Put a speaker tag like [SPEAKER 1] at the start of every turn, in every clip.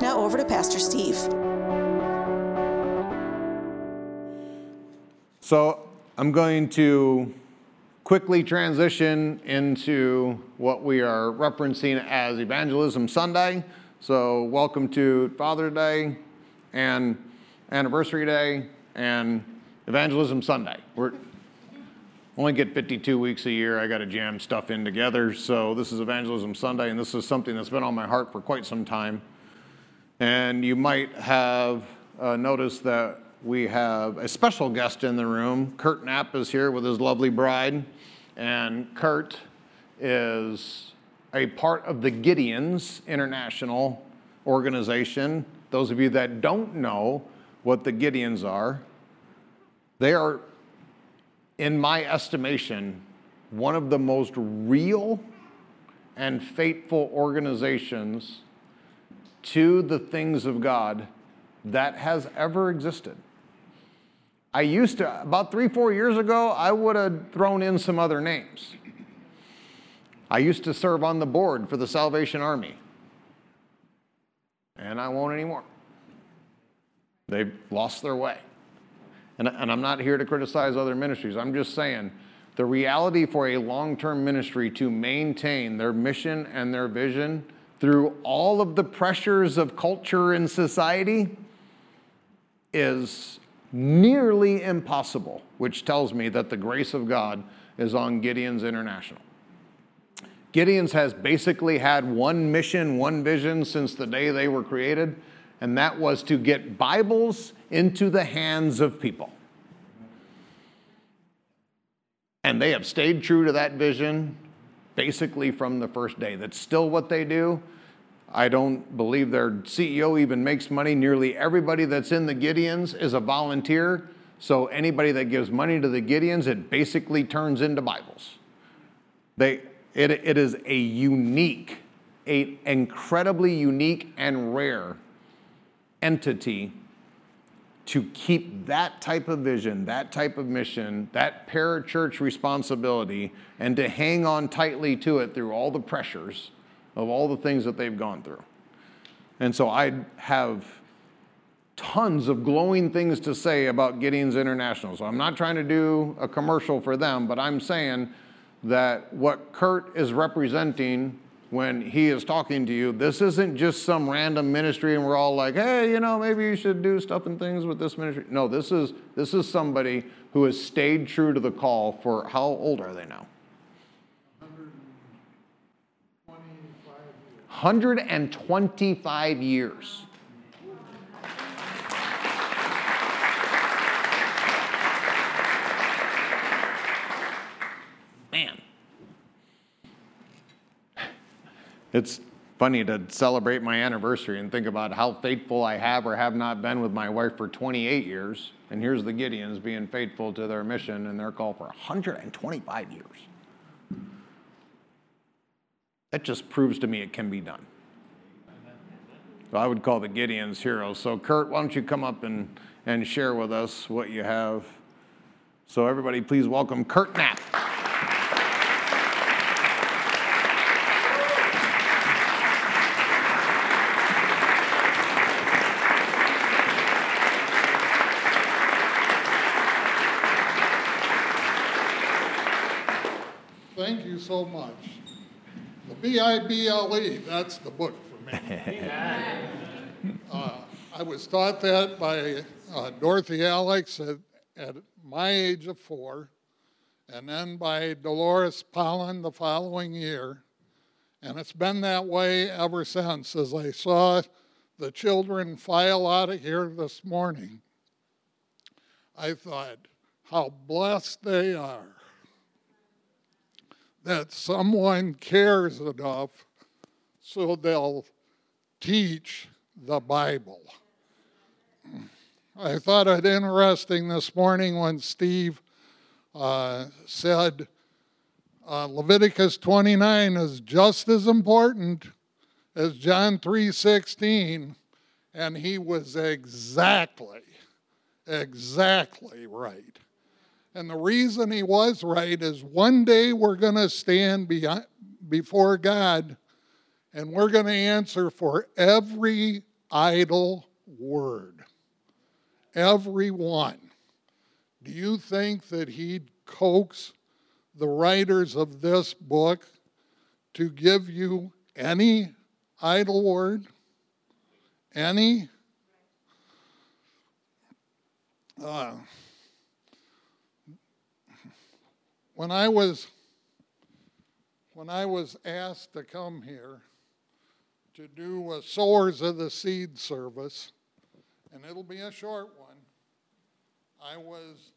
[SPEAKER 1] Now over to Pastor Steve.
[SPEAKER 2] So I'm going to quickly transition into what we are referencing as Evangelism Sunday. So, welcome to Father's Day and Anniversary Day and Evangelism Sunday. We're only get 52 weeks a year. I got to jam stuff in together. So, this is Evangelism Sunday, and this is something that's been on my heart for quite some time. And you might have uh, noticed that we have a special guest in the room. Kurt Knapp is here with his lovely bride, and Kurt is a part of the Gideons International organization. Those of you that don't know what the Gideons are, they are, in my estimation, one of the most real and faithful organizations to the things of God that has ever existed. I used to, about three, four years ago, I would have thrown in some other names. I used to serve on the board for the Salvation Army, and I won't anymore. They've lost their way. And, and I'm not here to criticize other ministries. I'm just saying the reality for a long term ministry to maintain their mission and their vision through all of the pressures of culture and society is nearly impossible, which tells me that the grace of God is on Gideon's International. Gideon's has basically had one mission, one vision since the day they were created, and that was to get Bibles into the hands of people. And they have stayed true to that vision basically from the first day. That's still what they do. I don't believe their CEO even makes money. Nearly everybody that's in the Gideons is a volunteer. So anybody that gives money to the Gideons, it basically turns into Bibles. They, it, it is a unique, a incredibly unique and rare entity to keep that type of vision, that type of mission, that parachurch responsibility, and to hang on tightly to it through all the pressures of all the things that they've gone through. And so I have tons of glowing things to say about Gideon's International. So I'm not trying to do a commercial for them, but I'm saying that what Kurt is representing when he is talking to you, this isn't just some random ministry and we're all like, hey, you know, maybe you should do stuff and things with this ministry. No, this is this is somebody who has stayed true to the call for how old are they now? 125 years. Man. It's funny to celebrate my anniversary and think about how faithful I have or have not been with my wife for 28 years. And here's the Gideons being faithful to their mission and their call for 125 years. That just proves to me it can be done. So I would call the Gideons heroes. So, Kurt, why don't you come up and, and share with us what you have? So, everybody, please welcome Kurt Knapp.
[SPEAKER 3] Thank you so much. The B I B L E, that's the book for me. uh, I was taught that by uh, Dorothy Alex at, at my age of four, and then by Dolores Pollen the following year. And it's been that way ever since. As I saw the children file out of here this morning, I thought, how blessed they are that someone cares enough so they'll teach the Bible. I thought it interesting this morning when Steve uh, said uh, Leviticus 29 is just as important as John 3:16, and he was exactly, exactly right. And the reason he was right is one day we're going to stand before God and we're going to answer for every idle word. Every one. Do you think that he'd coax the writers of this book to give you any idle word? Any? Uh, when I was when I was asked to come here to do a Sowers of the Seed service, and it'll be a short one, I was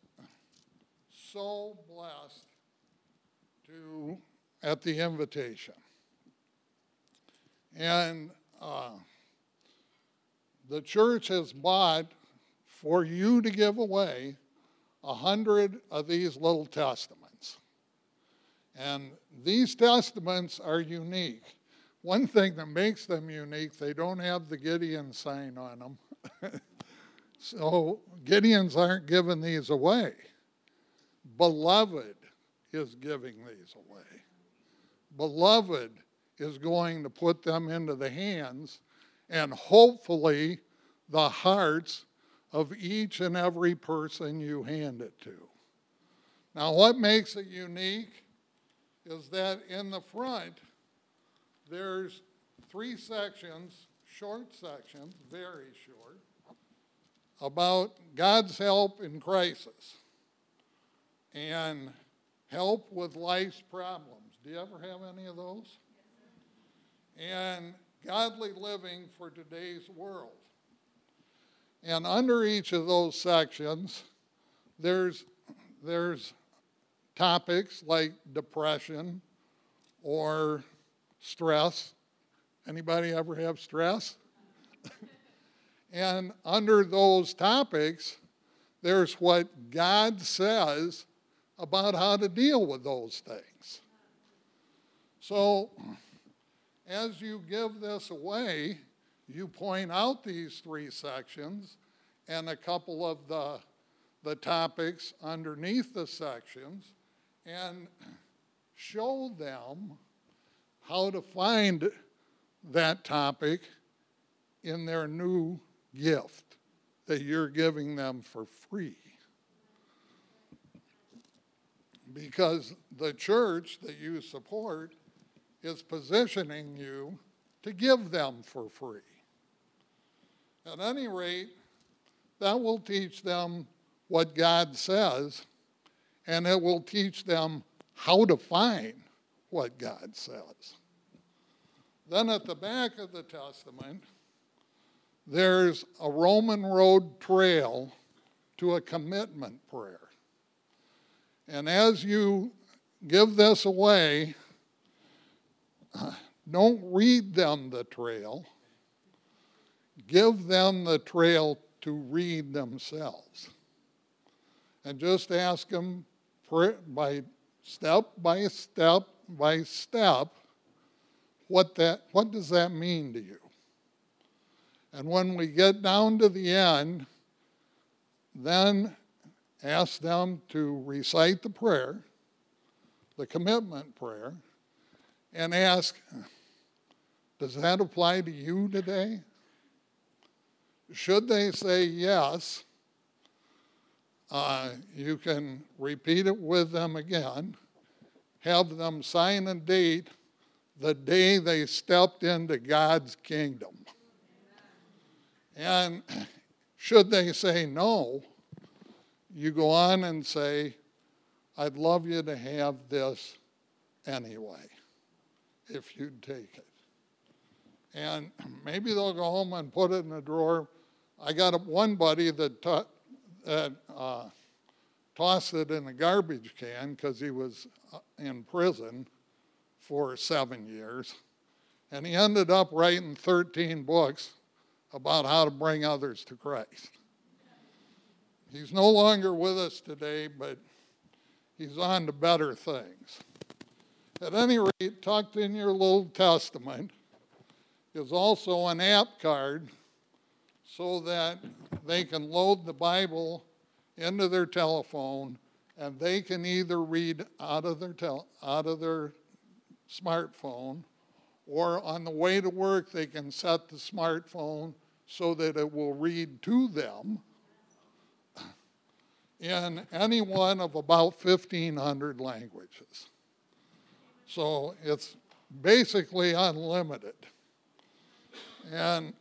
[SPEAKER 3] so blessed to at the invitation. And uh, the church has bought for you to give away a hundred of these little testaments. And these testaments are unique. One thing that makes them unique, they don't have the Gideon sign on them. so Gideons aren't giving these away. Beloved is giving these away. Beloved is going to put them into the hands and hopefully the hearts of each and every person you hand it to. Now, what makes it unique is that in the front, there's three sections, short sections, very short, about God's help in crisis and help with life's problems. Do you ever have any of those? And godly living for today's world. And under each of those sections, there's, there's topics like depression or stress. Anybody ever have stress? and under those topics, there's what God says about how to deal with those things. So, as you give this away, you point out these three sections and a couple of the, the topics underneath the sections and show them how to find that topic in their new gift that you're giving them for free. Because the church that you support is positioning you to give them for free. At any rate, that will teach them what God says, and it will teach them how to find what God says. Then at the back of the Testament, there's a Roman road trail to a commitment prayer. And as you give this away, don't read them the trail, give them the trail to read themselves. And just ask them by step by step by step what that what does that mean to you? And when we get down to the end, then ask them to recite the prayer, the commitment prayer, and ask, does that apply to you today? Should they say yes, uh, you can repeat it with them again, have them sign a date the day they stepped into God's kingdom. And should they say no, you go on and say, I'd love you to have this anyway, if you'd take it. And maybe they'll go home and put it in a drawer. I got one buddy that, t- that uh, tossed it in a garbage can because he was uh, in prison for seven years. And he ended up writing 13 books about how to bring others to Christ. he's no longer with us today, but he's on to better things. At any rate, tucked in your little testament is also an app card so that they can load the Bible into their telephone and they can either read out of their, tel- out of their smartphone or on the way to work they can set the smartphone so that it will read to them in any one of about 1,500 languages. So it's basically unlimited. And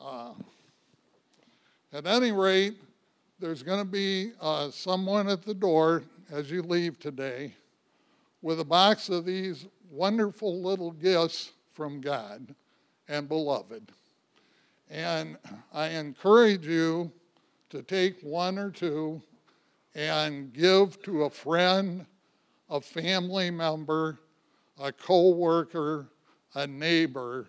[SPEAKER 3] uh, at any rate, there's going to be uh, someone at the door as you leave today with a box of these wonderful little gifts from God and beloved. And I encourage you to take one or two and give to a friend, a family member, a co worker, a neighbor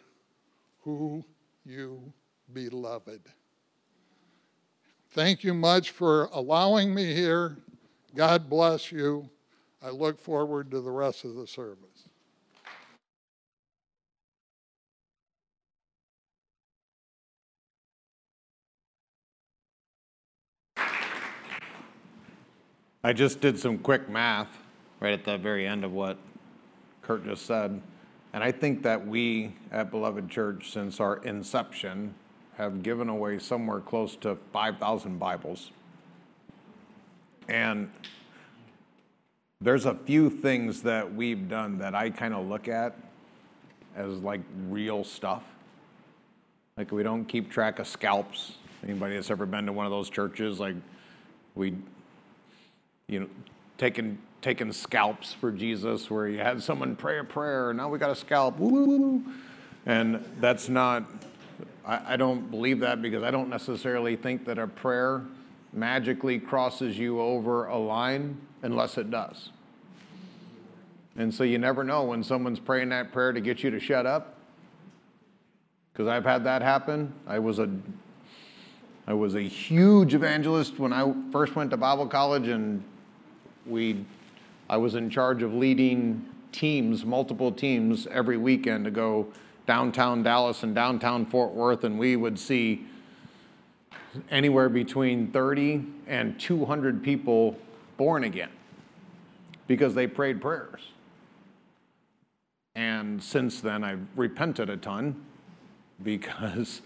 [SPEAKER 3] who you beloved. Thank you much for allowing me here. God bless you. I look forward to the rest of the service.
[SPEAKER 2] I just did some quick math right at the very end of what Kurt just said. And I think that we at Beloved Church, since our inception, have given away somewhere close to 5,000 Bibles. And there's a few things that we've done that I kind of look at as like real stuff. Like we don't keep track of scalps. Anybody that's ever been to one of those churches, like we you know, taking taking scalps for Jesus, where you had someone pray a prayer, and now we got a scalp, woo, woo, woo. and that's not. I, I don't believe that because I don't necessarily think that a prayer magically crosses you over a line unless it does. And so you never know when someone's praying that prayer to get you to shut up. Because I've had that happen. I was a I was a huge evangelist when I first went to Bible college and we, I was in charge of leading teams, multiple teams, every weekend to go downtown Dallas and downtown Fort Worth, and we would see anywhere between 30 and 200 people born again because they prayed prayers. And since then, I've repented a ton because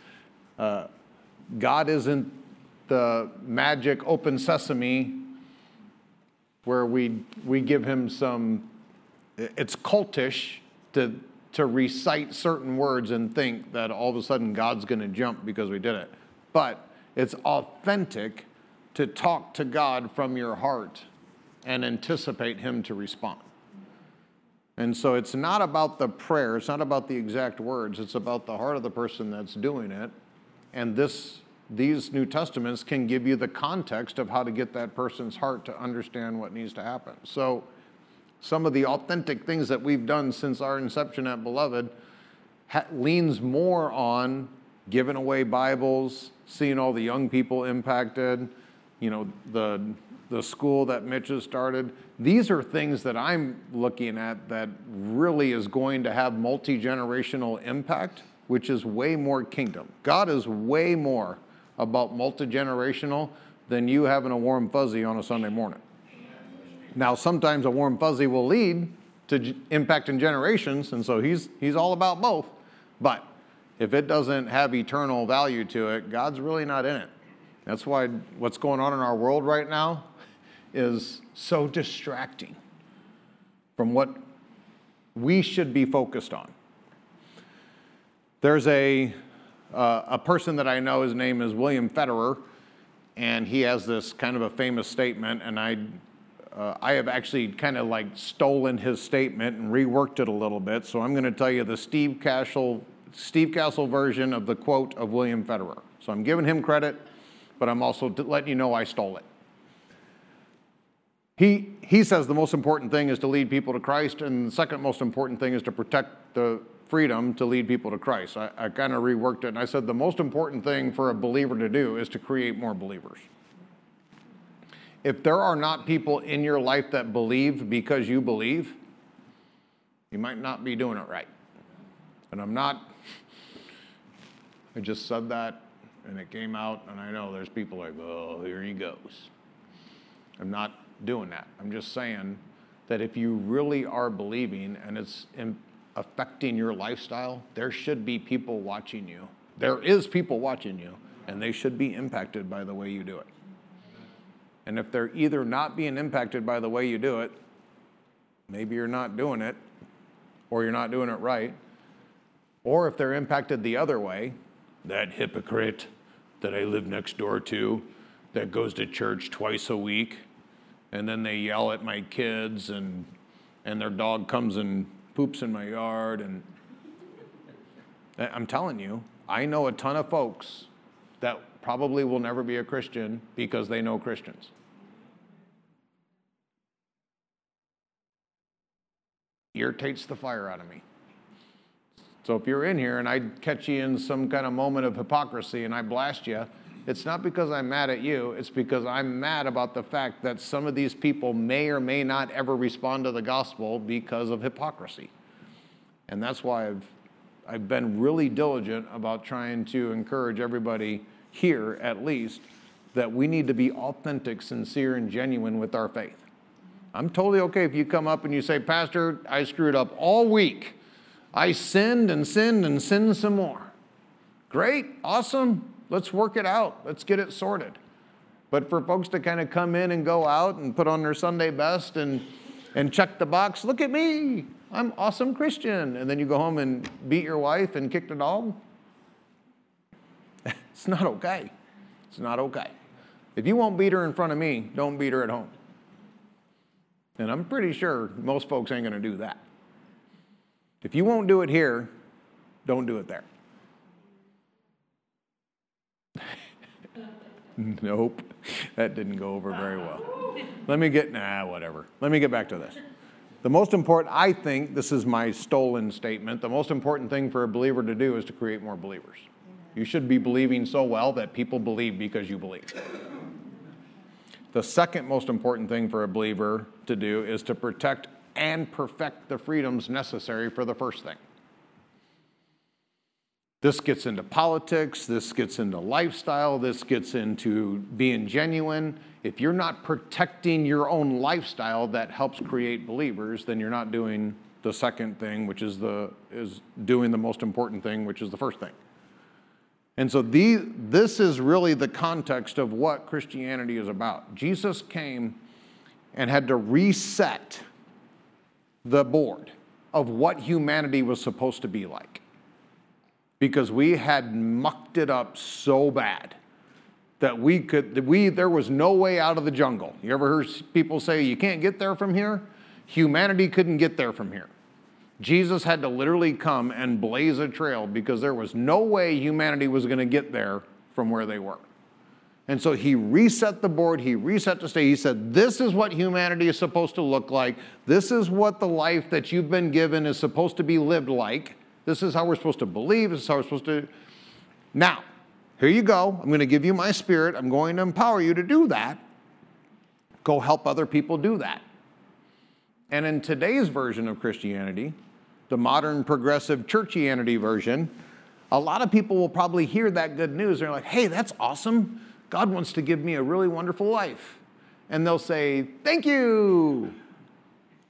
[SPEAKER 2] uh, God isn't the magic open sesame where we, we give him some, it's cultish to, to recite certain words and think that all of a sudden God's going to jump because we did it. But it's authentic to talk to God from your heart and anticipate him to respond. And so it's not about the prayer, it's not about the exact words, it's about the heart of the person that's doing it. And this these New Testaments can give you the context of how to get that person's heart to understand what needs to happen. So, some of the authentic things that we've done since our inception at Beloved ha- leans more on giving away Bibles, seeing all the young people impacted, you know, the the school that Mitch has started. These are things that I'm looking at that really is going to have multi generational impact, which is way more kingdom. God is way more about multi generational than you having a warm fuzzy on a Sunday morning. Now, sometimes a warm fuzzy will lead to impacting generations, and so he's, he's all about both. But if it doesn't have eternal value to it, God's really not in it. That's why what's going on in our world right now is so distracting from what we should be focused on. There's a uh, a person that I know, his name is William Federer, and he has this kind of a famous statement, and I, uh, I have actually kind of like stolen his statement and reworked it a little bit. So I'm going to tell you the Steve Cassell, Steve Cassell version of the quote of William Federer. So I'm giving him credit, but I'm also letting you know I stole it. He, he says the most important thing is to lead people to Christ, and the second most important thing is to protect the freedom to lead people to Christ. I, I kind of reworked it and I said the most important thing for a believer to do is to create more believers. If there are not people in your life that believe because you believe, you might not be doing it right. And I'm not, I just said that and it came out, and I know there's people like, oh, here he goes. I'm not doing that. I'm just saying that if you really are believing and it's affecting your lifestyle, there should be people watching you. There is people watching you, and they should be impacted by the way you do it. And if they're either not being impacted by the way you do it, maybe you're not doing it, or you're not doing it right, or if they're impacted the other way, that hypocrite that I live next door to that goes to church twice a week, and then they yell at my kids, and, and their dog comes and poops in my yard. And I'm telling you, I know a ton of folks that probably will never be a Christian because they know Christians. Irritates the fire out of me. So if you're in here and I catch you in some kind of moment of hypocrisy and I blast you, it's not because I'm mad at you, it's because I'm mad about the fact that some of these people may or may not ever respond to the gospel because of hypocrisy. And that's why I've, I've been really diligent about trying to encourage everybody here, at least, that we need to be authentic, sincere, and genuine with our faith. I'm totally okay if you come up and you say, Pastor, I screwed up all week. I sinned and sinned and sinned some more. Great, awesome. Let's work it out. Let's get it sorted. But for folks to kind of come in and go out and put on their Sunday best and, and check the box, look at me, I'm awesome Christian. And then you go home and beat your wife and kick the dog. It's not okay. It's not okay. If you won't beat her in front of me, don't beat her at home. And I'm pretty sure most folks ain't going to do that. If you won't do it here, don't do it there. nope, that didn't go over very well. Let me get, nah, whatever. Let me get back to this. The most important, I think, this is my stolen statement, the most important thing for a believer to do is to create more believers. You should be believing so well that people believe because you believe. The second most important thing for a believer to do is to protect and perfect the freedoms necessary for the first thing. This gets into politics, this gets into lifestyle, this gets into being genuine. If you're not protecting your own lifestyle that helps create believers, then you're not doing the second thing, which is the is doing the most important thing, which is the first thing. And so this is really the context of what Christianity is about. Jesus came and had to reset the board of what humanity was supposed to be like. Because we had mucked it up so bad that we could we there was no way out of the jungle. You ever heard people say you can't get there from here? Humanity couldn't get there from here jesus had to literally come and blaze a trail because there was no way humanity was going to get there from where they were and so he reset the board, he reset the stage. He said, This is what humanity is supposed to look like. This is what the life that you've been given is supposed to be lived like. This is how we're supposed to believe. This is how we're supposed to. Now, here you go. I'm going to give you my spirit. I'm going to empower you to do that. Go help other people do that. And in today's version of Christianity, the modern progressive churchianity version, a lot of people will probably hear that good news. They're like, hey, that's awesome. God wants to give me a really wonderful life. And they'll say, Thank you.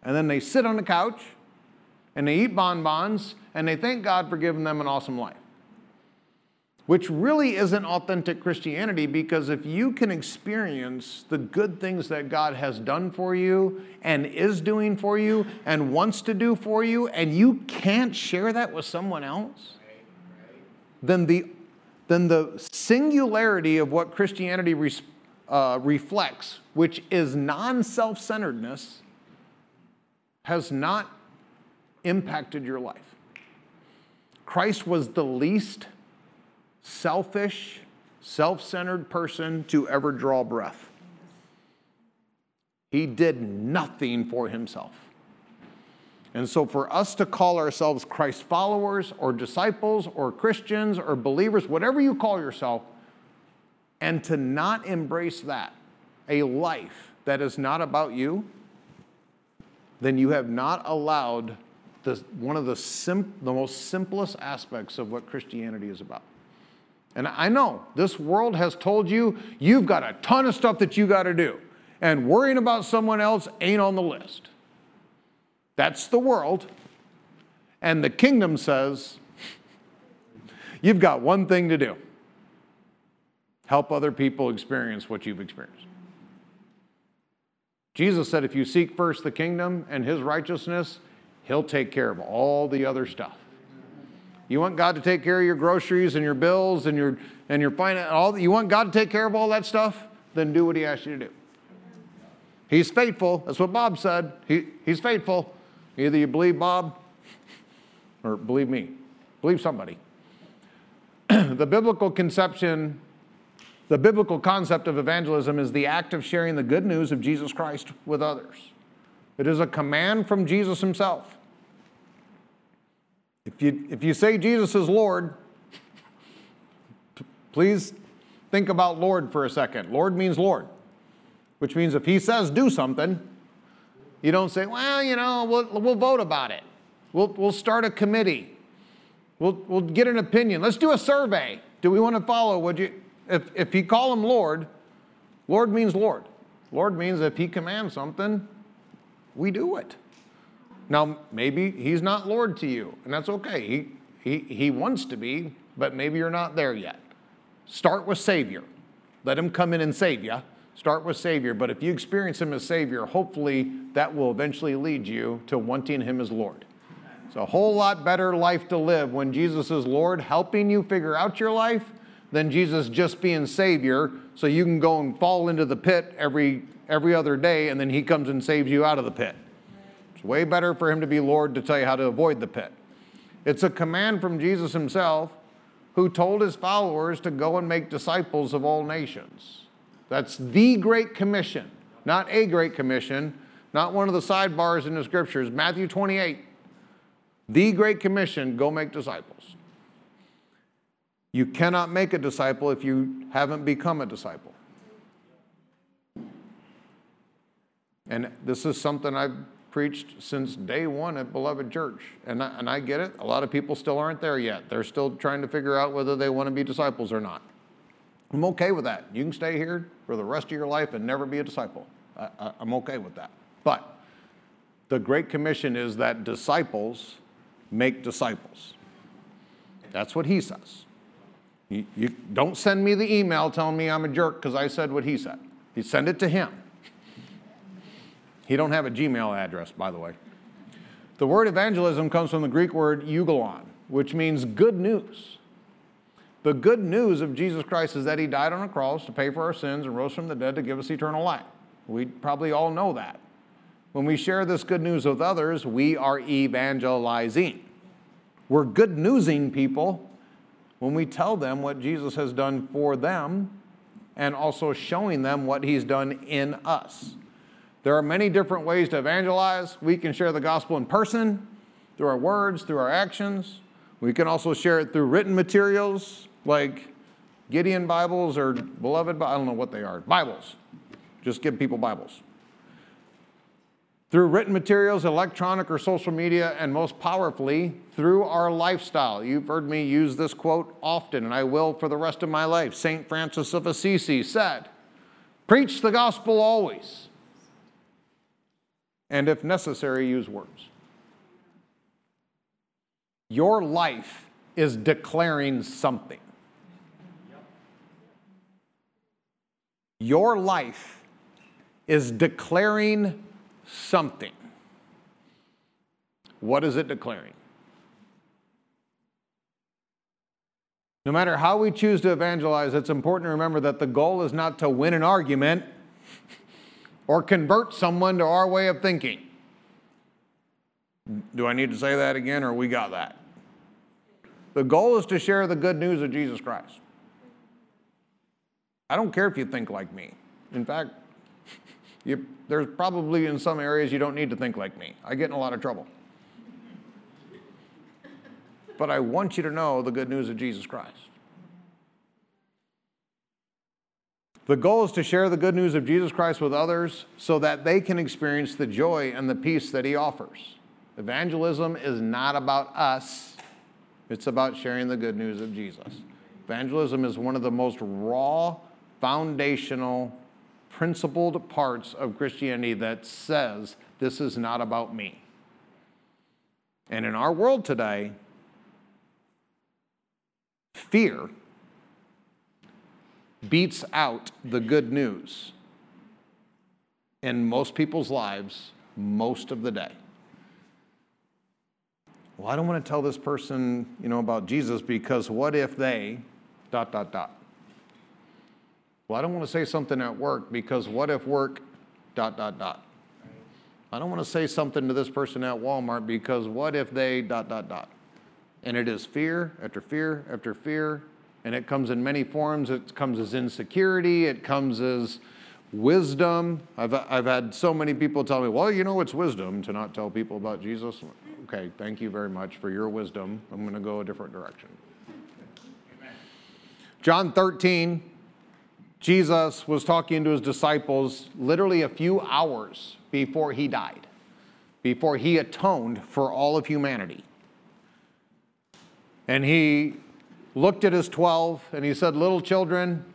[SPEAKER 2] And then they sit on the couch and they eat bonbons and they thank God for giving them an awesome life. Which really isn't authentic Christianity because if you can experience the good things that God has done for you and is doing for you and wants to do for you, and you can't share that with someone else, then the then the singularity of what Christianity re- uh, reflects, which is non self centeredness, has not impacted your life. Christ was the least selfish, self centered person to ever draw breath. He did nothing for himself. And so, for us to call ourselves Christ followers or disciples or Christians or believers, whatever you call yourself, and to not embrace that, a life that is not about you, then you have not allowed the, one of the, sim, the most simplest aspects of what Christianity is about. And I know this world has told you you've got a ton of stuff that you got to do, and worrying about someone else ain't on the list. That's the world. And the kingdom says, you've got one thing to do help other people experience what you've experienced. Jesus said, if you seek first the kingdom and his righteousness, he'll take care of all the other stuff. You want God to take care of your groceries and your bills and your and your finance, all you want God to take care of all that stuff? Then do what he asks you to do. He's faithful. That's what Bob said. He, he's faithful. Either you believe Bob or believe me. Believe somebody. the biblical conception, the biblical concept of evangelism is the act of sharing the good news of Jesus Christ with others. It is a command from Jesus himself. If you, if you say Jesus is Lord, please think about Lord for a second. Lord means Lord, which means if he says do something, you don't say, well, you know, we'll, we'll vote about it. We'll, we'll start a committee. We'll, we'll get an opinion. Let's do a survey. Do we want to follow? Would you, if, if you call him Lord, Lord means Lord. Lord means if he commands something, we do it. Now, maybe he's not Lord to you, and that's okay. He, he, he wants to be, but maybe you're not there yet. Start with Savior. Let him come in and save you. Start with Savior, but if you experience him as Savior, hopefully that will eventually lead you to wanting him as Lord. It's a whole lot better life to live when Jesus is Lord, helping you figure out your life, than Jesus just being Savior, so you can go and fall into the pit every, every other day, and then he comes and saves you out of the pit. Way better for him to be Lord to tell you how to avoid the pit. It's a command from Jesus himself, who told his followers to go and make disciples of all nations. That's the Great Commission, not a Great Commission, not one of the sidebars in the scriptures. Matthew 28, the Great Commission go make disciples. You cannot make a disciple if you haven't become a disciple. And this is something I've preached since day one at Beloved Church. And I, and I get it. A lot of people still aren't there yet. They're still trying to figure out whether they want to be disciples or not. I'm okay with that. You can stay here for the rest of your life and never be a disciple. I, am okay with that. But the Great Commission is that disciples make disciples. That's what he says. You, you don't send me the email telling me I'm a jerk because I said what he said. You send it to him. He don't have a Gmail address, by the way. The word evangelism comes from the Greek word euangelion, which means good news. The good news of Jesus Christ is that he died on a cross to pay for our sins and rose from the dead to give us eternal life. We probably all know that. When we share this good news with others, we are evangelizing. We're good newsing people when we tell them what Jesus has done for them and also showing them what he's done in us. There are many different ways to evangelize. We can share the gospel in person, through our words, through our actions. We can also share it through written materials like Gideon Bibles or Beloved, I don't know what they are, Bibles. Just give people Bibles. Through written materials, electronic or social media, and most powerfully, through our lifestyle. You've heard me use this quote often, and I will for the rest of my life. St. Francis of Assisi said, Preach the gospel always and if necessary, use words. Your life is declaring something. Your life is declaring something. What is it declaring? No matter how we choose to evangelize, it's important to remember that the goal is not to win an argument or convert someone to our way of thinking. Do I need to say that again, or we got that? The goal is to share the good news of Jesus Christ. I don't care if you think like me. In fact, you, there's probably in some areas you don't need to think like me. I get in a lot of trouble. But I want you to know the good news of Jesus Christ. The goal is to share the good news of Jesus Christ with others so that they can experience the joy and the peace that He offers. Evangelism is not about us, it's about sharing the good news of Jesus. Evangelism is one of the most raw, foundational, principled parts of Christianity that says this is not about me. And in our world today, fear beats out the good news in most people's lives most of the day. Well, I don't want to tell this person, you know, about Jesus because what if they dot dot dot. Well, I don't want to say something at work because what if work dot dot dot. I don't want to say something to this person at Walmart because what if they dot dot dot. And it is fear after fear after fear and it comes in many forms. It comes as insecurity, it comes as wisdom. I've, I've had so many people tell me, well, you know, it's wisdom to not tell people about Jesus. Okay, thank you very much for your wisdom. I'm going to go a different direction. John 13, Jesus was talking to his disciples literally a few hours before he died, before he atoned for all of humanity. And he looked at his 12 and he said, Little children,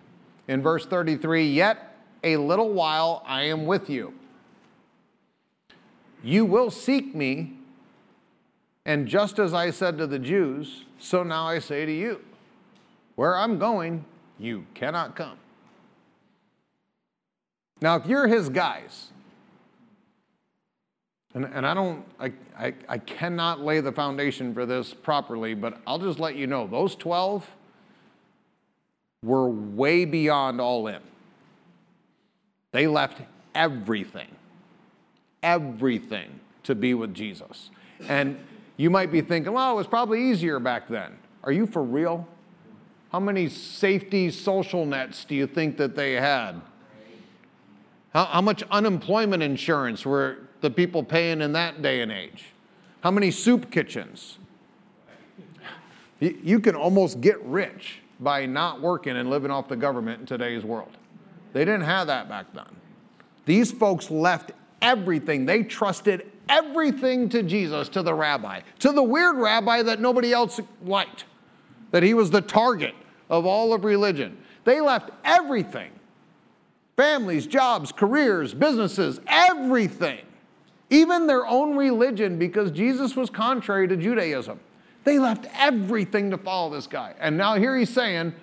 [SPEAKER 2] in verse 33, yet a little while I am with you. You will seek me, and just as I said to the Jews, so now I say to you, where I'm going, you cannot come. Now, if you're his guys, and, and I don't, I, I, I cannot lay the foundation for this properly, but I'll just let you know those 12 were way beyond all in. They left everything, everything to be with Jesus. And you might be thinking, well, it was probably easier back then. Are you for real? How many safety social nets do you think that they had? How, how much unemployment insurance were the people paying in that day and age? How many soup kitchens? You can almost get rich by not working and living off the government in today's world. They didn't have that back then. These folks left everything. They trusted everything to Jesus, to the rabbi, to the weird rabbi that nobody else liked, that he was the target of all of religion. They left everything families, jobs, careers, businesses, everything even their own religion, because Jesus was contrary to Judaism. They left everything to follow this guy. And now here he's saying,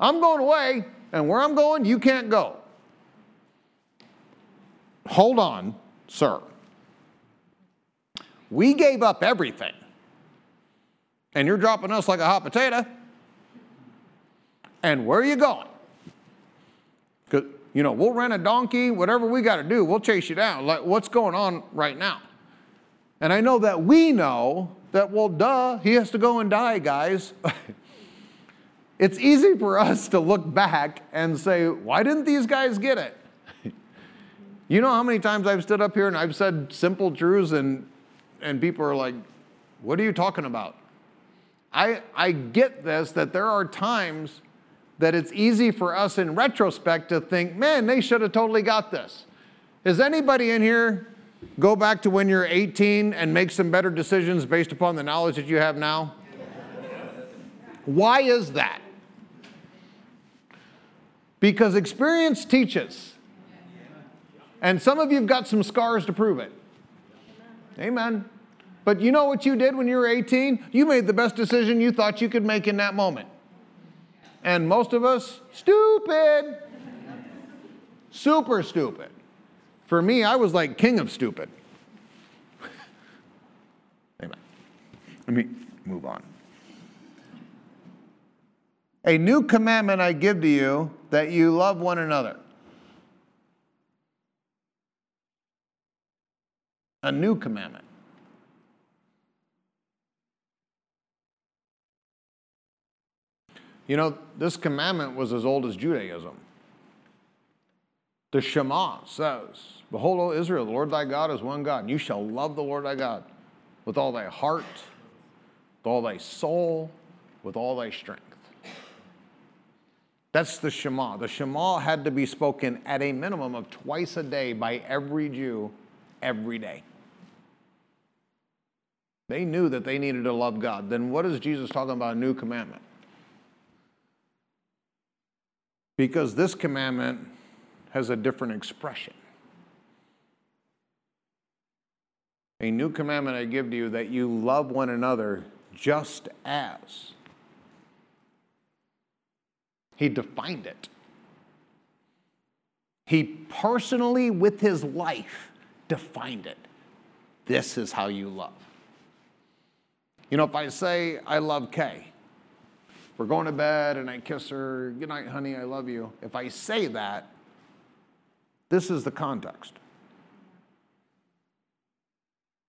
[SPEAKER 2] I'm going away, and where I'm going, you can't go. Hold on, sir. We gave up everything, and you're dropping us like a hot potato. And where are you going? You know, we'll rent a donkey, whatever we got to do, we'll chase you down. Like, what's going on right now? And I know that we know that, well, duh, he has to go and die, guys. it's easy for us to look back and say, why didn't these guys get it? you know how many times I've stood up here and I've said simple truths and, and people are like, what are you talking about? I, I get this that there are times that it's easy for us in retrospect to think, man, they should have totally got this. Is anybody in here go back to when you're 18 and make some better decisions based upon the knowledge that you have now? Why is that? Because experience teaches. And some of you have got some scars to prove it. Amen. But you know what you did when you were 18? You made the best decision you thought you could make in that moment. And most of us, stupid. Super stupid. For me, I was like king of stupid. Amen. Let me move on. A new commandment I give to you that you love one another. A new commandment. You know, this commandment was as old as Judaism. The Shema says, Behold, O Israel, the Lord thy God is one God, and you shall love the Lord thy God with all thy heart, with all thy soul, with all thy strength. That's the Shema. The Shema had to be spoken at a minimum of twice a day by every Jew every day. They knew that they needed to love God. Then what is Jesus talking about a new commandment? Because this commandment has a different expression. A new commandment I give to you that you love one another just as. He defined it. He personally, with his life, defined it. This is how you love. You know, if I say, I love Kay, we're going to bed and I kiss her, good night, honey, I love you. If I say that, this is the context.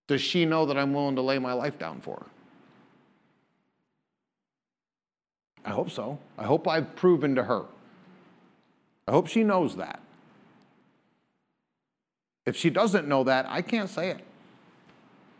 [SPEAKER 2] Does she know that I'm willing to lay my life down for her? I hope so. I hope I've proven to her. I hope she knows that. If she doesn't know that, I can't say it.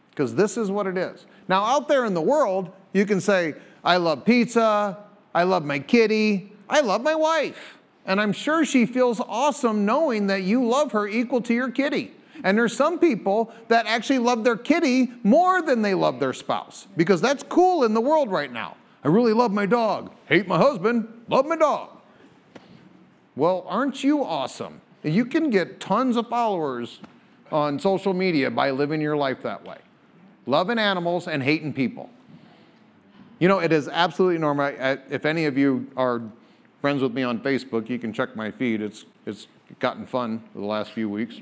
[SPEAKER 2] Because this is what it is. Now, out there in the world, you can say, I love pizza, I love my kitty, I love my wife. And I'm sure she feels awesome knowing that you love her equal to your kitty. And there's some people that actually love their kitty more than they love their spouse because that's cool in the world right now. I really love my dog, hate my husband, love my dog. Well, aren't you awesome? You can get tons of followers on social media by living your life that way loving animals and hating people. You know, it is absolutely normal. If any of you are friends with me on Facebook, you can check my feed. It's, it's gotten fun the last few weeks.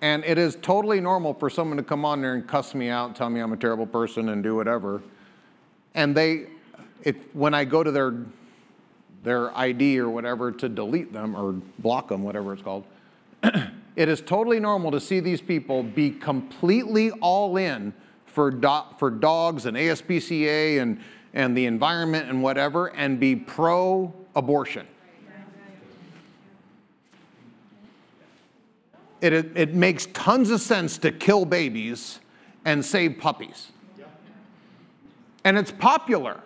[SPEAKER 2] And it is totally normal for someone to come on there and cuss me out, tell me I'm a terrible person, and do whatever. And they, if, when I go to their, their ID or whatever to delete them or block them, whatever it's called, it is totally normal to see these people be completely all in for, do, for dogs and ASPCA and, and the environment and whatever and be pro abortion. It, it, it, makes tons of sense to kill babies and save puppies. And it's popular.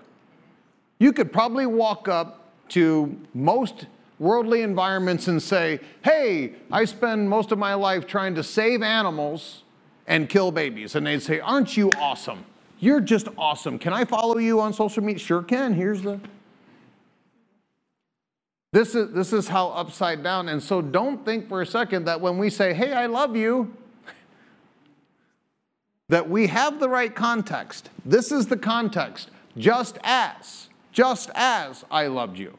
[SPEAKER 2] You could probably walk up to most worldly environments and say, hey, I spend most of my life trying to save animals and kill babies. And they'd say, aren't you awesome? You're just awesome. Can I follow you on social media? Sure can. Here's the. This is, this is how upside down. And so don't think for a second that when we say, hey, I love you, that we have the right context. This is the context. Just as, just as I loved you.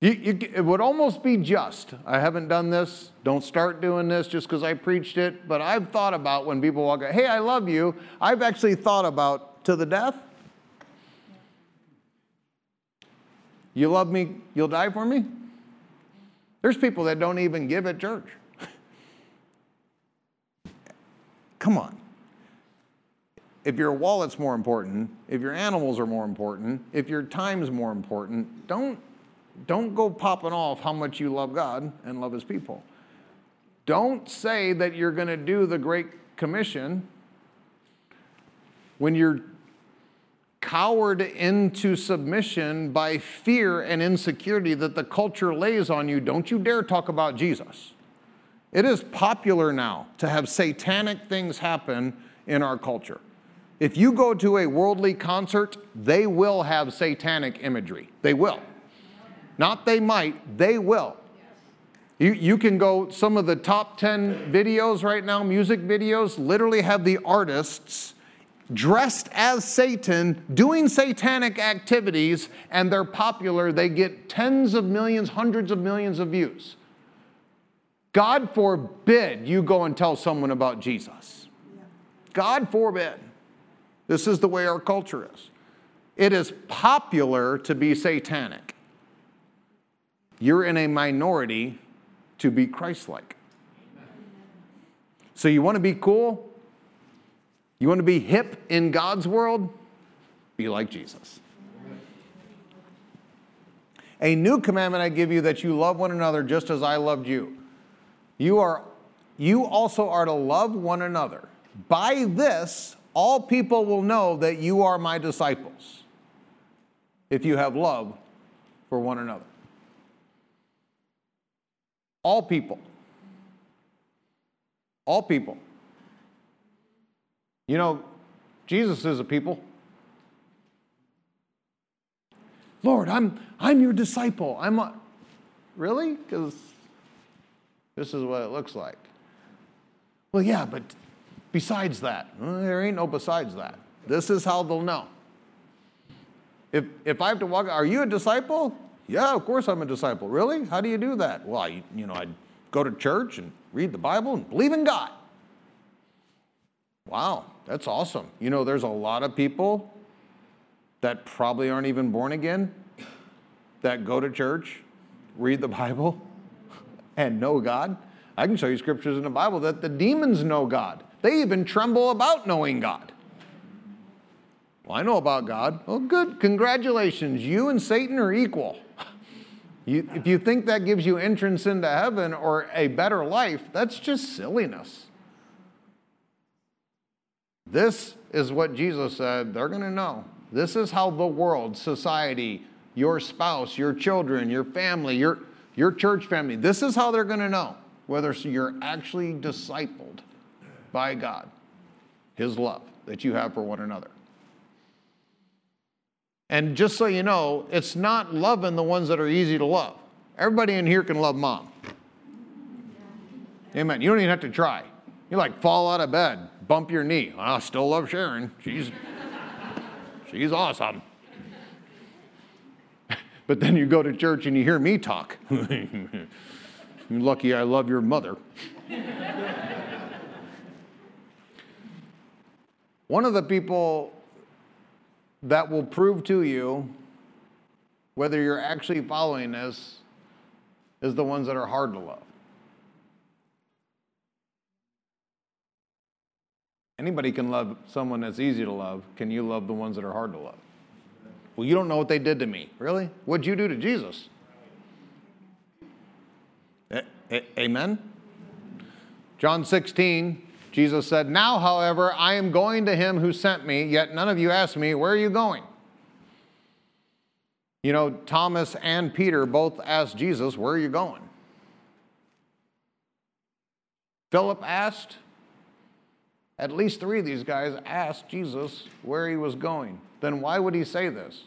[SPEAKER 2] You, you, it would almost be just. I haven't done this. Don't start doing this just because I preached it. But I've thought about when people walk out, hey, I love you. I've actually thought about to the death. You love me, you'll die for me? There's people that don't even give at church. Come on. If your wallet's more important, if your animals are more important, if your time's more important, don't don't go popping off how much you love God and love His people. Don't say that you're going to do the Great Commission when you're cowered into submission by fear and insecurity that the culture lays on you. Don't you dare talk about Jesus. It is popular now to have satanic things happen in our culture. If you go to a worldly concert, they will have satanic imagery. They will. Not they might, they will. You, you can go, some of the top 10 videos right now, music videos, literally have the artists dressed as Satan doing satanic activities, and they're popular. They get tens of millions, hundreds of millions of views. God forbid you go and tell someone about Jesus. God forbid. This is the way our culture is. It is popular to be satanic you're in a minority to be Christ like. So, you want to be cool? You want to be hip in God's world? Be like Jesus. A new commandment I give you that you love one another just as I loved you. You are you also are to love one another. By this All people will know that you are my disciples if you have love for one another. All people. All people. You know, Jesus is a people. Lord, I'm, I'm your disciple. I'm a, really? Because this is what it looks like. Well, yeah, but besides that, there ain't no besides that. This is how they'll know. If, if I have to walk, are you a disciple? Yeah, of course I'm a disciple. Really? How do you do that? Well, I, you know, I'd go to church and read the Bible and believe in God. Wow, that's awesome. You know, there's a lot of people that probably aren't even born again that go to church, read the Bible, and know God. I can show you scriptures in the Bible that the demons know God. They even tremble about knowing God. Well, I know about God. Well, good. Congratulations. You and Satan are equal. You, if you think that gives you entrance into heaven or a better life, that's just silliness. This is what Jesus said they're going to know. This is how the world, society, your spouse, your children, your family, your, your church family, this is how they're going to know whether you're actually discipled by God, His love that you have for one another. And just so you know, it's not loving the ones that are easy to love. Everybody in here can love mom. Amen. You don't even have to try. You like fall out of bed, bump your knee. Well, I still love Sharon. She's she's awesome. But then you go to church and you hear me talk. You're lucky I love your mother. One of the people that will prove to you whether you're actually following this is the ones that are hard to love. Anybody can love someone that's easy to love. Can you love the ones that are hard to love? Well, you don't know what they did to me. Really? What'd you do to Jesus? A- a- amen? John 16, Jesus said, Now, however, I am going to him who sent me, yet none of you asked me, Where are you going? You know, Thomas and Peter both asked Jesus, Where are you going? Philip asked, at least three of these guys asked Jesus where he was going. Then why would he say this?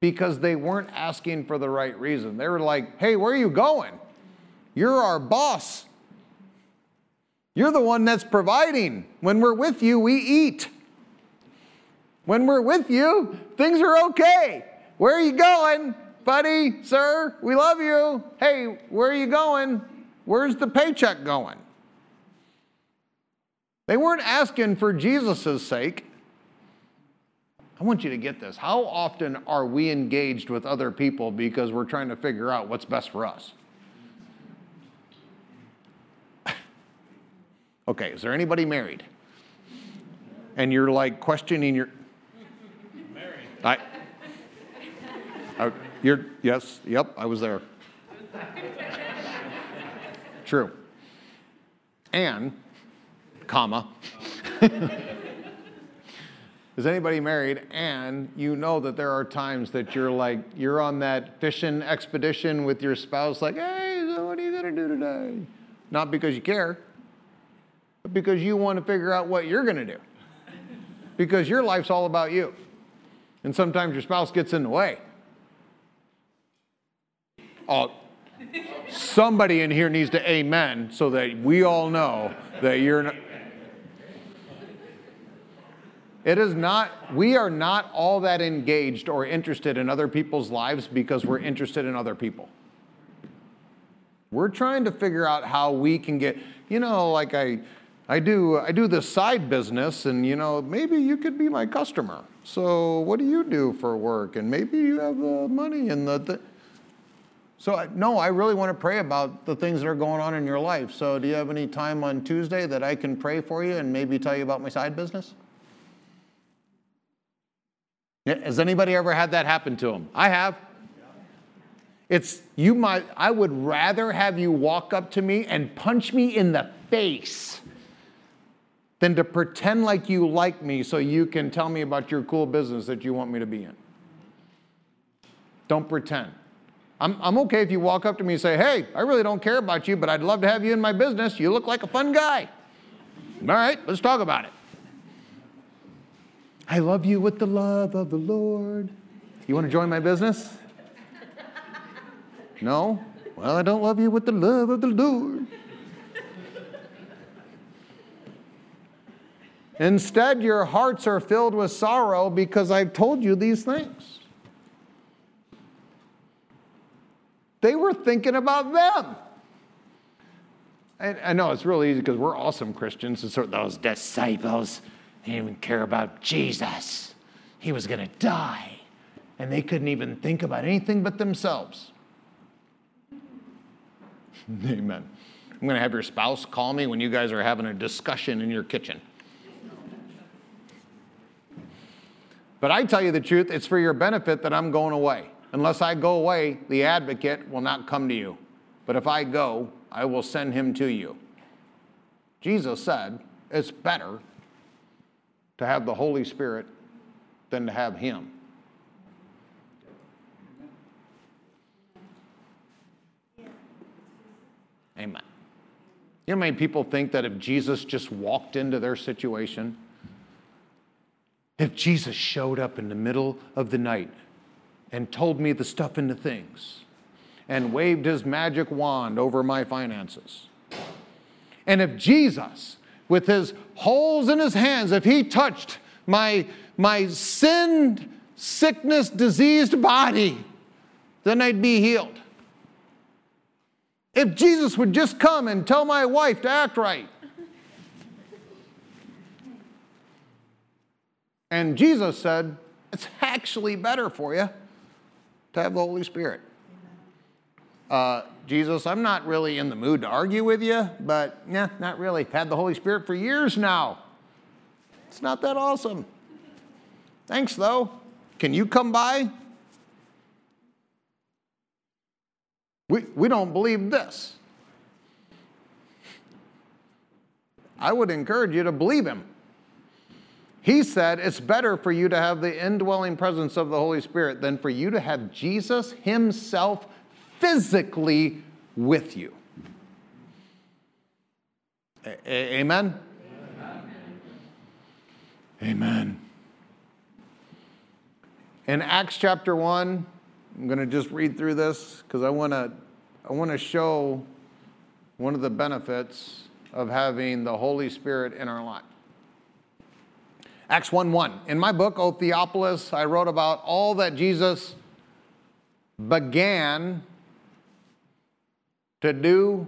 [SPEAKER 2] Because they weren't asking for the right reason. They were like, Hey, where are you going? You're our boss. You're the one that's providing. When we're with you, we eat. When we're with you, things are okay. Where are you going, buddy, sir? We love you. Hey, where are you going? Where's the paycheck going? They weren't asking for Jesus' sake. I want you to get this. How often are we engaged with other people because we're trying to figure out what's best for us? Okay, is there anybody married? And you're like questioning your. Married. I. I you're yes, yep, I was there. True. And, comma. Is anybody married? And you know that there are times that you're like, you're on that fishing expedition with your spouse, like, hey, so what are you going to do today? Not because you care, because you want to figure out what you're going to do. Because your life's all about you. And sometimes your spouse gets in the way. Oh, somebody in here needs to amen so that we all know that you're not. It is not, we are not all that engaged or interested in other people's lives because we're interested in other people. We're trying to figure out how we can get, you know, like I, I do I do this side business and you know maybe you could be my customer. So what do you do for work? And maybe you have the money and the, so no, I really want to pray about the things that are going on in your life. So do you have any time on Tuesday that I can pray for you and maybe tell you about my side business? Has anybody ever had that happen to them? I have. It's you might I would rather have you walk up to me and punch me in the face than to pretend like you like me so you can tell me about your cool business that you want me to be in. Don't pretend. I'm, I'm okay if you walk up to me and say, Hey, I really don't care about you, but I'd love to have you in my business. You look like a fun guy. All right, let's talk about it. I love you with the love of the Lord. You want to join my business? No? Well, I don't love you with the love of the Lord. Instead, your hearts are filled with sorrow because I've told you these things. They were thinking about them. I know it's really easy because we're awesome Christians, and so those disciples they didn't even care about Jesus. He was going to die, and they couldn't even think about anything but themselves. Amen. I'm going to have your spouse call me when you guys are having a discussion in your kitchen. But I tell you the truth, it's for your benefit that I'm going away. Unless I go away, the advocate will not come to you. But if I go, I will send him to you. Jesus said, It's better to have the Holy Spirit than to have him. Amen. You know, many people think that if Jesus just walked into their situation, if Jesus showed up in the middle of the night and told me the stuff the things and waved his magic wand over my finances, and if Jesus, with his holes in his hands, if he touched my, my sin, sickness, diseased body, then I'd be healed. If Jesus would just come and tell my wife to act right. And Jesus said, it's actually better for you to have the Holy Spirit. Uh, Jesus, I'm not really in the mood to argue with you, but yeah, not really. Had the Holy Spirit for years now. It's not that awesome. Thanks, though. Can you come by? We, we don't believe this. I would encourage you to believe him. He said it's better for you to have the indwelling presence of the Holy Spirit than for you to have Jesus himself physically with you. A- amen? amen? Amen. In Acts chapter 1, I'm going to just read through this because I want to I want to show one of the benefits of having the Holy Spirit in our life. Acts 1 1. In my book, O Theophilus, I wrote about all that Jesus began to do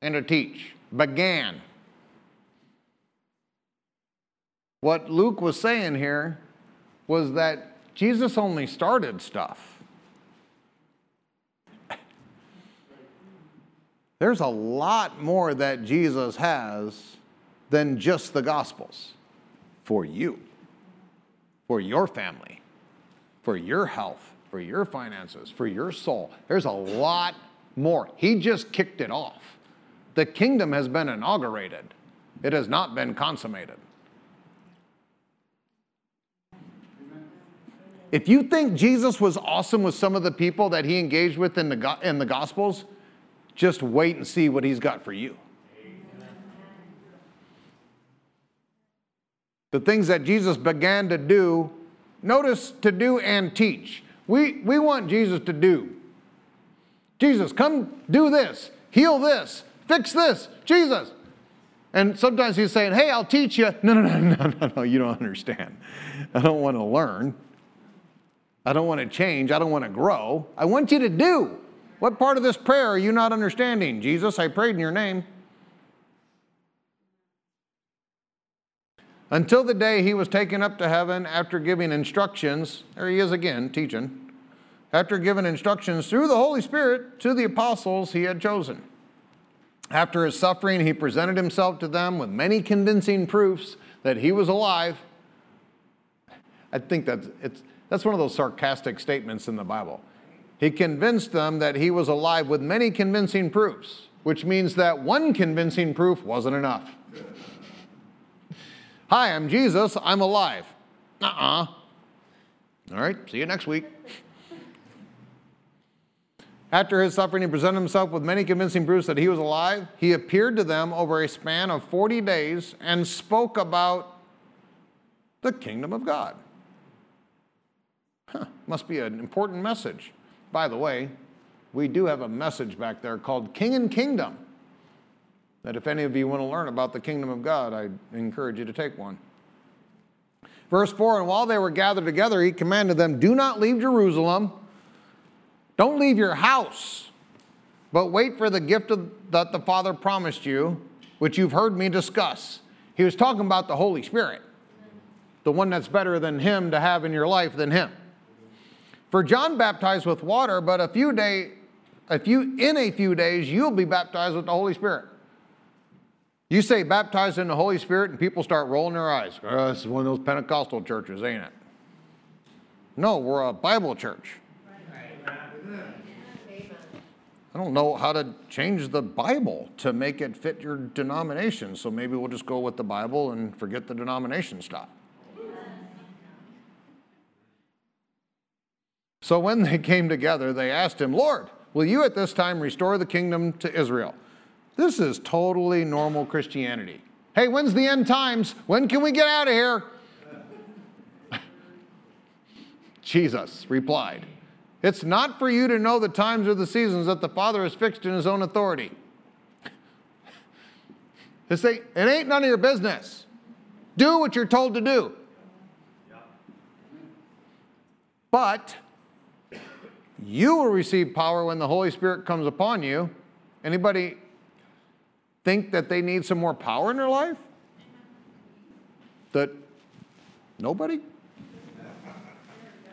[SPEAKER 2] and to teach. Began. What Luke was saying here was that Jesus only started stuff. There's a lot more that Jesus has than just the Gospels for you, for your family, for your health, for your finances, for your soul. There's a lot more. He just kicked it off. The kingdom has been inaugurated, it has not been consummated. If you think Jesus was awesome with some of the people that he engaged with in the, in the Gospels, just wait and see what he's got for you. The things that Jesus began to do, notice to do and teach. We, we want Jesus to do. Jesus, come do this, heal this, fix this, Jesus. And sometimes he's saying, Hey, I'll teach you. No, no, no, no, no, no, you don't understand. I don't want to learn. I don't want to change. I don't want to grow. I want you to do. What part of this prayer are you not understanding? Jesus, I prayed in your name. Until the day he was taken up to heaven after giving instructions, there he is again, teaching, after giving instructions through the Holy Spirit to the apostles he had chosen. After his suffering, he presented himself to them with many convincing proofs that he was alive. I think that's it's that's one of those sarcastic statements in the Bible. He convinced them that he was alive with many convincing proofs, which means that one convincing proof wasn't enough. Hi, I'm Jesus. I'm alive. Uh uh All right, see you next week. After his suffering, he presented himself with many convincing proofs that he was alive. He appeared to them over a span of 40 days and spoke about the kingdom of God. Huh, must be an important message. By the way, we do have a message back there called King and Kingdom. That if any of you want to learn about the kingdom of God, I encourage you to take one. Verse 4 And while they were gathered together, he commanded them, Do not leave Jerusalem don't leave your house, but wait for the gift of, that the Father promised you, which you've heard me discuss. He was talking about the Holy Spirit, the one that's better than him to have in your life than him. For John baptized with water, but a few day, a few in a few days you'll be baptized with the Holy Spirit. You say baptized in the Holy Spirit, and people start rolling their eyes. Uh, oh, this is one of those Pentecostal churches, ain't it? No, we're a Bible church. I don't know how to change the Bible to make it fit your denomination, so maybe we'll just go with the Bible and forget the denomination stuff. So when they came together, they asked him, Lord, will you at this time restore the kingdom to Israel? This is totally normal Christianity. Hey, when's the end times? When can we get out of here? Jesus replied, it's not for you to know the times or the seasons that the Father has fixed in His own authority. It ain't none of your business. Do what you're told to do. But you will receive power when the Holy Spirit comes upon you. Anybody think that they need some more power in their life? That nobody?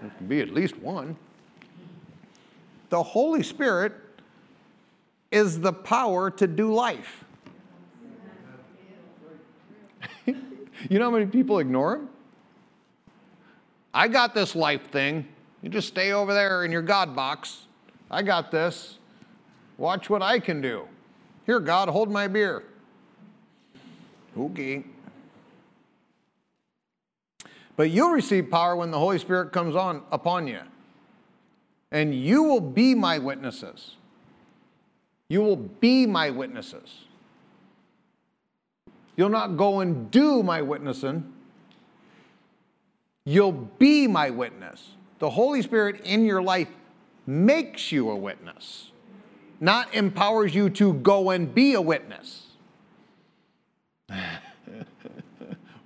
[SPEAKER 2] There can be at least one the Holy Spirit is the power to do life. you know how many people ignore him? I got this life thing. You just stay over there in your God box. I got this. Watch what I can do. Here, God, hold my beer. Okay. But you'll receive power when the Holy Spirit comes on upon you and you will be my witnesses. You will be my witnesses. You'll not go and do my witnessing. You'll be my witness. The Holy Spirit in your life makes you a witness, not empowers you to go and be a witness.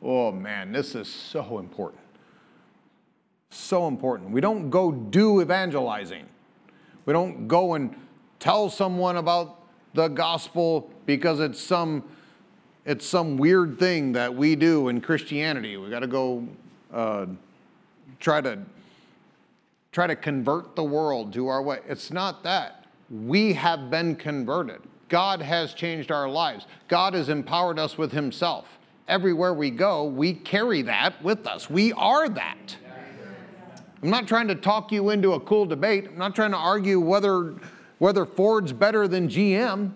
[SPEAKER 2] oh man, this is so important. So important. We don't go do evangelizing. We don't go and tell someone about the gospel because it's some it's some weird thing that we do in Christianity. We got to go uh, try to try to convert the world to our way. It's not that. We have been converted. God has changed our lives. God has empowered us with Himself. Everywhere we go, we carry that with us. We are that. I'm not trying to talk you into a cool debate. I'm not trying to argue whether, whether Ford's better than GM.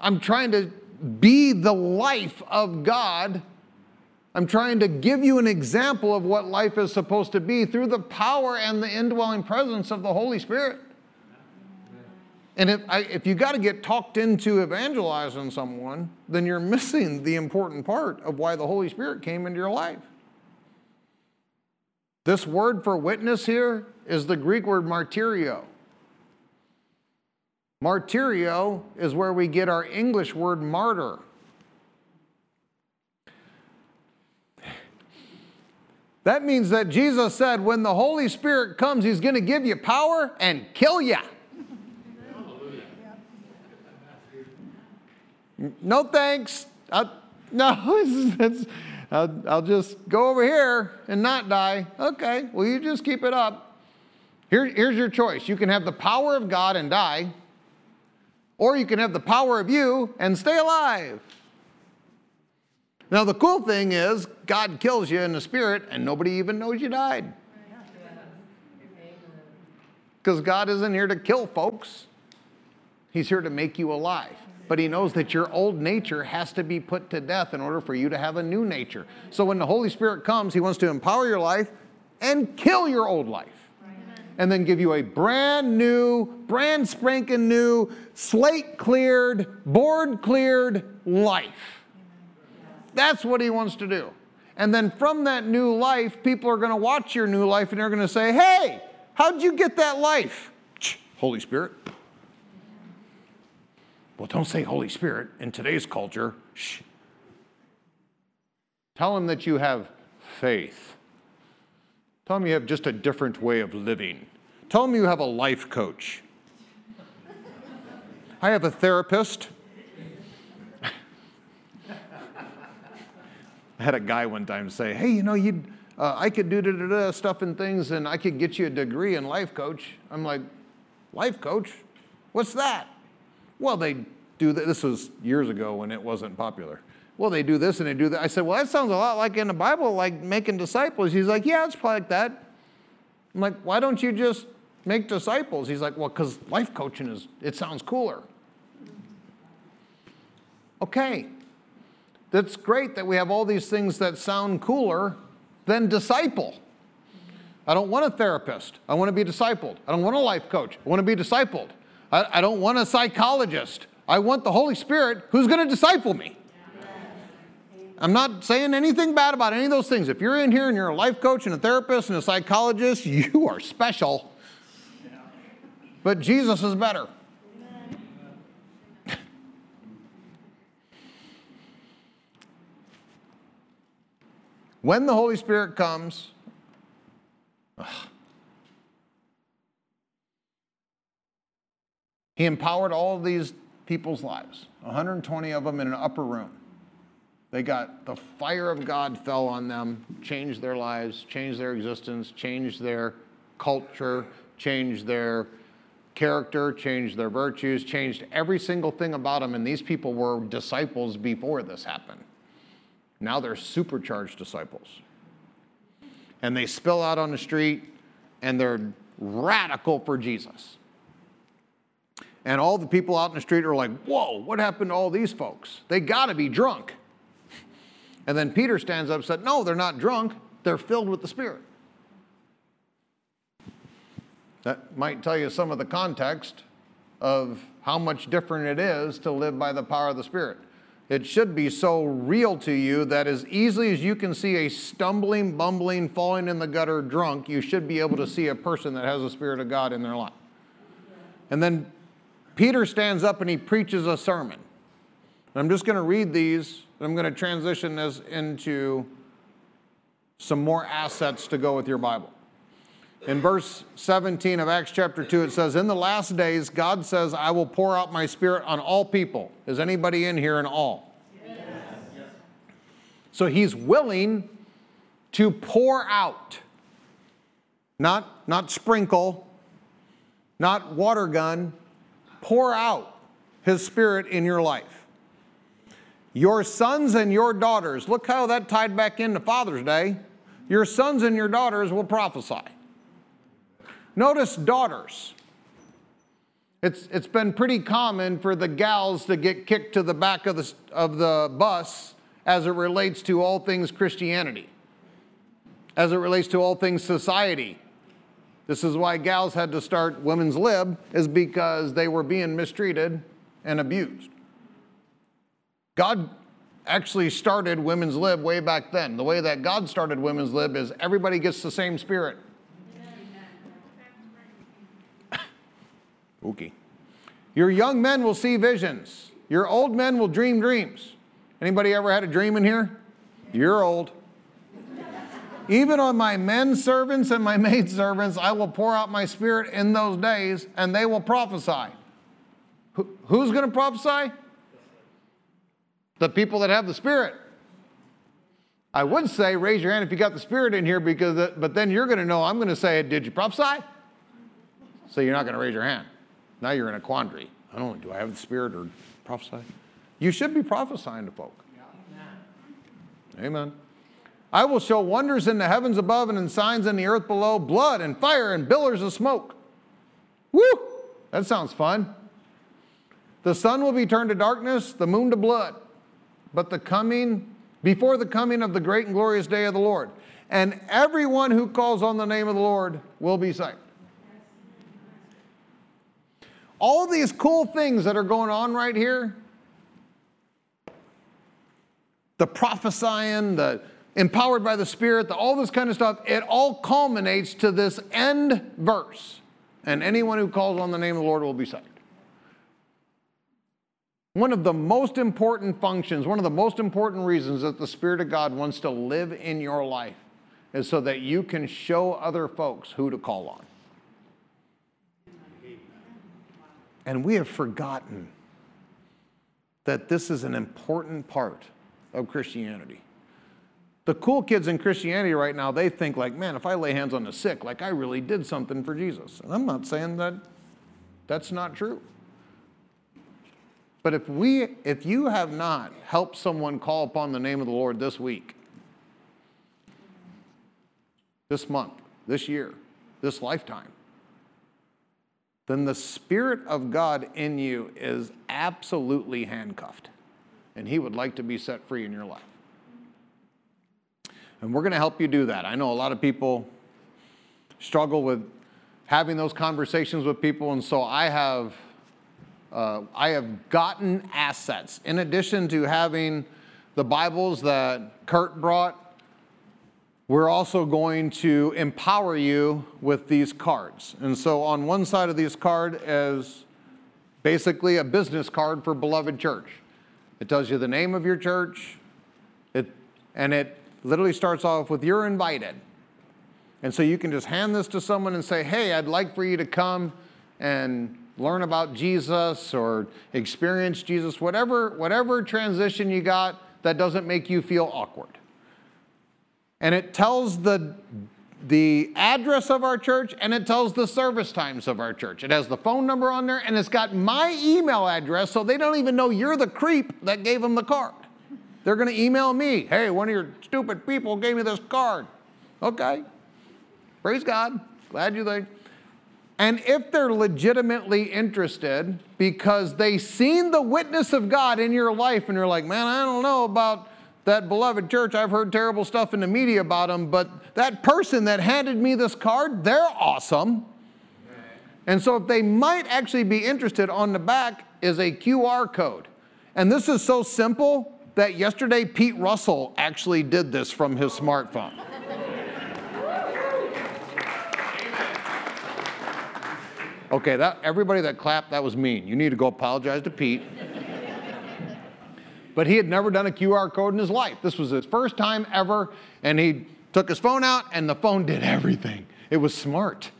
[SPEAKER 2] I'm trying to be the life of God. I'm trying to give you an example of what life is supposed to be through the power and the indwelling presence of the Holy Spirit. And if, I, if you got to get talked into evangelizing someone, then you're missing the important part of why the Holy Spirit came into your life. This word for witness here is the Greek word martyrio. Martyrio is where we get our English word martyr. That means that Jesus said when the Holy Spirit comes, He's going to give you power and kill you. No thanks. I, no, I'll, I'll just go over here and not die. Okay, well, you just keep it up. Here, here's your choice you can have the power of God and die, or you can have the power of you and stay alive. Now, the cool thing is, God kills you in the spirit, and nobody even knows you died. Because God isn't here to kill folks, He's here to make you alive. But he knows that your old nature has to be put to death in order for you to have a new nature. So when the Holy Spirit comes, he wants to empower your life and kill your old life. And then give you a brand new, brand spanking new, slate cleared, board cleared life. That's what he wants to do. And then from that new life, people are going to watch your new life and they're going to say, Hey, how'd you get that life? Holy Spirit. Well, don't say Holy Spirit in today's culture. Shh. Tell them that you have faith. Tell them you have just a different way of living. Tell them you have a life coach. I have a therapist. I had a guy one time say, "Hey, you know, you uh, I could do da, da, da, stuff and things, and I could get you a degree in life coach." I'm like, "Life coach? What's that?" Well, they do. This was years ago when it wasn't popular. Well, they do this and they do that. I said, "Well, that sounds a lot like in the Bible, like making disciples." He's like, "Yeah, it's probably like that." I'm like, "Why don't you just make disciples?" He's like, "Well, because life coaching is it sounds cooler." Okay, that's great that we have all these things that sound cooler than disciple. I don't want a therapist. I want to be discipled. I don't want a life coach. I want to be discipled. I, I don't want a psychologist. I want the Holy Spirit who's going to disciple me. I'm not saying anything bad about any of those things. If you're in here and you're a life coach and a therapist and a psychologist, you are special. But Jesus is better. When the Holy Spirit comes, ugh, he empowered all of these people's lives, 120 of them in an upper room. They got the fire of God fell on them, changed their lives, changed their existence, changed their culture, changed their character, changed their virtues, changed every single thing about them. And these people were disciples before this happened. Now they're supercharged disciples. And they spill out on the street and they're radical for Jesus. And all the people out in the street are like, whoa, what happened to all these folks? They got to be drunk. And then Peter stands up and said, no, they're not drunk, they're filled with the Spirit. That might tell you some of the context of how much different it is to live by the power of the Spirit. It should be so real to you that as easily as you can see a stumbling, bumbling, falling in the gutter drunk, you should be able to see a person that has the Spirit of God in their life. And then Peter stands up and he preaches a sermon. I'm just going to read these, and I'm going to transition this into some more assets to go with your Bible. In verse 17 of Acts chapter 2, it says, In the last days, God says, I will pour out my spirit on all people. Is anybody in here in all? Yes. So he's willing to pour out, not, not sprinkle, not water gun, pour out his spirit in your life. Your sons and your daughters, look how that tied back into Father's Day. Your sons and your daughters will prophesy. Notice daughters. It's, it's been pretty common for the gals to get kicked to the back of the, of the bus as it relates to all things Christianity, as it relates to all things society. This is why gals had to start women's lib, is because they were being mistreated and abused. God actually started women's lib way back then. The way that God started women's lib is everybody gets the same spirit. Spooky. Your young men will see visions. Your old men will dream dreams. Anybody ever had a dream in here? You're old. Even on my men servants and my maid servants, I will pour out my spirit in those days, and they will prophesy. who's going to prophesy? The people that have the spirit. I would say, raise your hand if you got the spirit in here, because, but then you're going to know I'm going to say, Did you prophesy? So you're not going to raise your hand. Now you're in a quandary. I don't know, do I have the Spirit or prophesy? You should be prophesying to folk. Amen. I will show wonders in the heavens above and in signs in the earth below blood and fire and billers of smoke. Woo! That sounds fun. The sun will be turned to darkness, the moon to blood, but the coming, before the coming of the great and glorious day of the Lord. And everyone who calls on the name of the Lord will be saved. All these cool things that are going on right here the prophesying, the empowered by the Spirit, the, all this kind of stuff it all culminates to this end verse. And anyone who calls on the name of the Lord will be saved. One of the most important functions, one of the most important reasons that the Spirit of God wants to live in your life is so that you can show other folks who to call on. And we have forgotten that this is an important part of Christianity. The cool kids in Christianity right now, they think like, man, if I lay hands on the sick, like I really did something for Jesus. And I'm not saying that that's not true. But if we if you have not helped someone call upon the name of the Lord this week, this month, this year, this lifetime, then the Spirit of God in you is absolutely handcuffed. And He would like to be set free in your life. And we're going to help you do that. I know a lot of people struggle with having those conversations with people, and so I have. Uh, I have gotten assets. In addition to having the Bibles that Kurt brought we're also going to empower you with these cards. And so on one side of these card is basically a business card for Beloved Church. It tells you the name of your church, it, and it literally starts off with you're invited. And so you can just hand this to someone and say, hey, I'd like for you to come and learn about Jesus or experience Jesus, whatever, whatever transition you got that doesn't make you feel awkward and it tells the the address of our church and it tells the service times of our church. It has the phone number on there and it's got my email address so they don't even know you're the creep that gave them the card. They're going to email me, hey, one of your stupid people gave me this card. Okay. Praise God. Glad you think. And if they're legitimately interested because they seen the witness of God in your life and you're like, man, I don't know about that beloved church, I've heard terrible stuff in the media about them, but that person that handed me this card, they're awesome. And so, if they might actually be interested, on the back is a QR code. And this is so simple that yesterday Pete Russell actually did this from his smartphone. Okay, that everybody that clapped, that was mean. You need to go apologize to Pete but he had never done a QR code in his life. This was his first time ever, and he took his phone out, and the phone did everything. It was smart.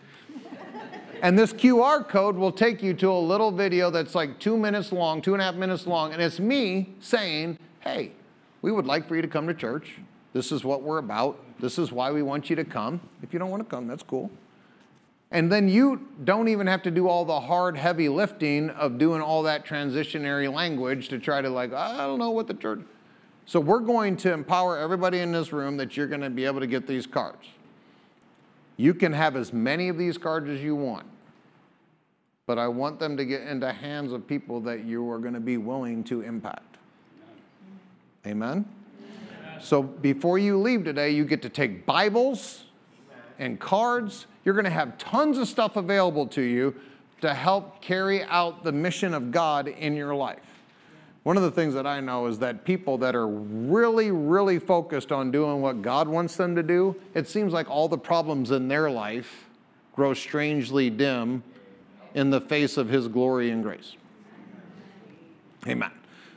[SPEAKER 2] and this QR code will take you to a little video that's like two minutes long, two and a half minutes long, and it's me saying, Hey, we would like for you to come to church. This is what we're about. This is why we want you to come. If you don't want to come, that's cool. And then you don't even have to do all the hard, heavy lifting of doing all that transitionary language to try to, like, I don't know what the church. So we're going to empower everybody in this room that you're going to be able to get these cards. You can have as many of these cards as you want, but I want them to get into hands of people that you are going to be willing to impact. Amen? So before you leave today, you get to take Bibles and cards you're going to have tons of stuff available to you to help carry out the mission of God in your life. One of the things that I know is that people that are really, really focused on doing what God wants them to do, it seems like all the problems in their life grow strangely dim in the face of His glory and grace. Amen.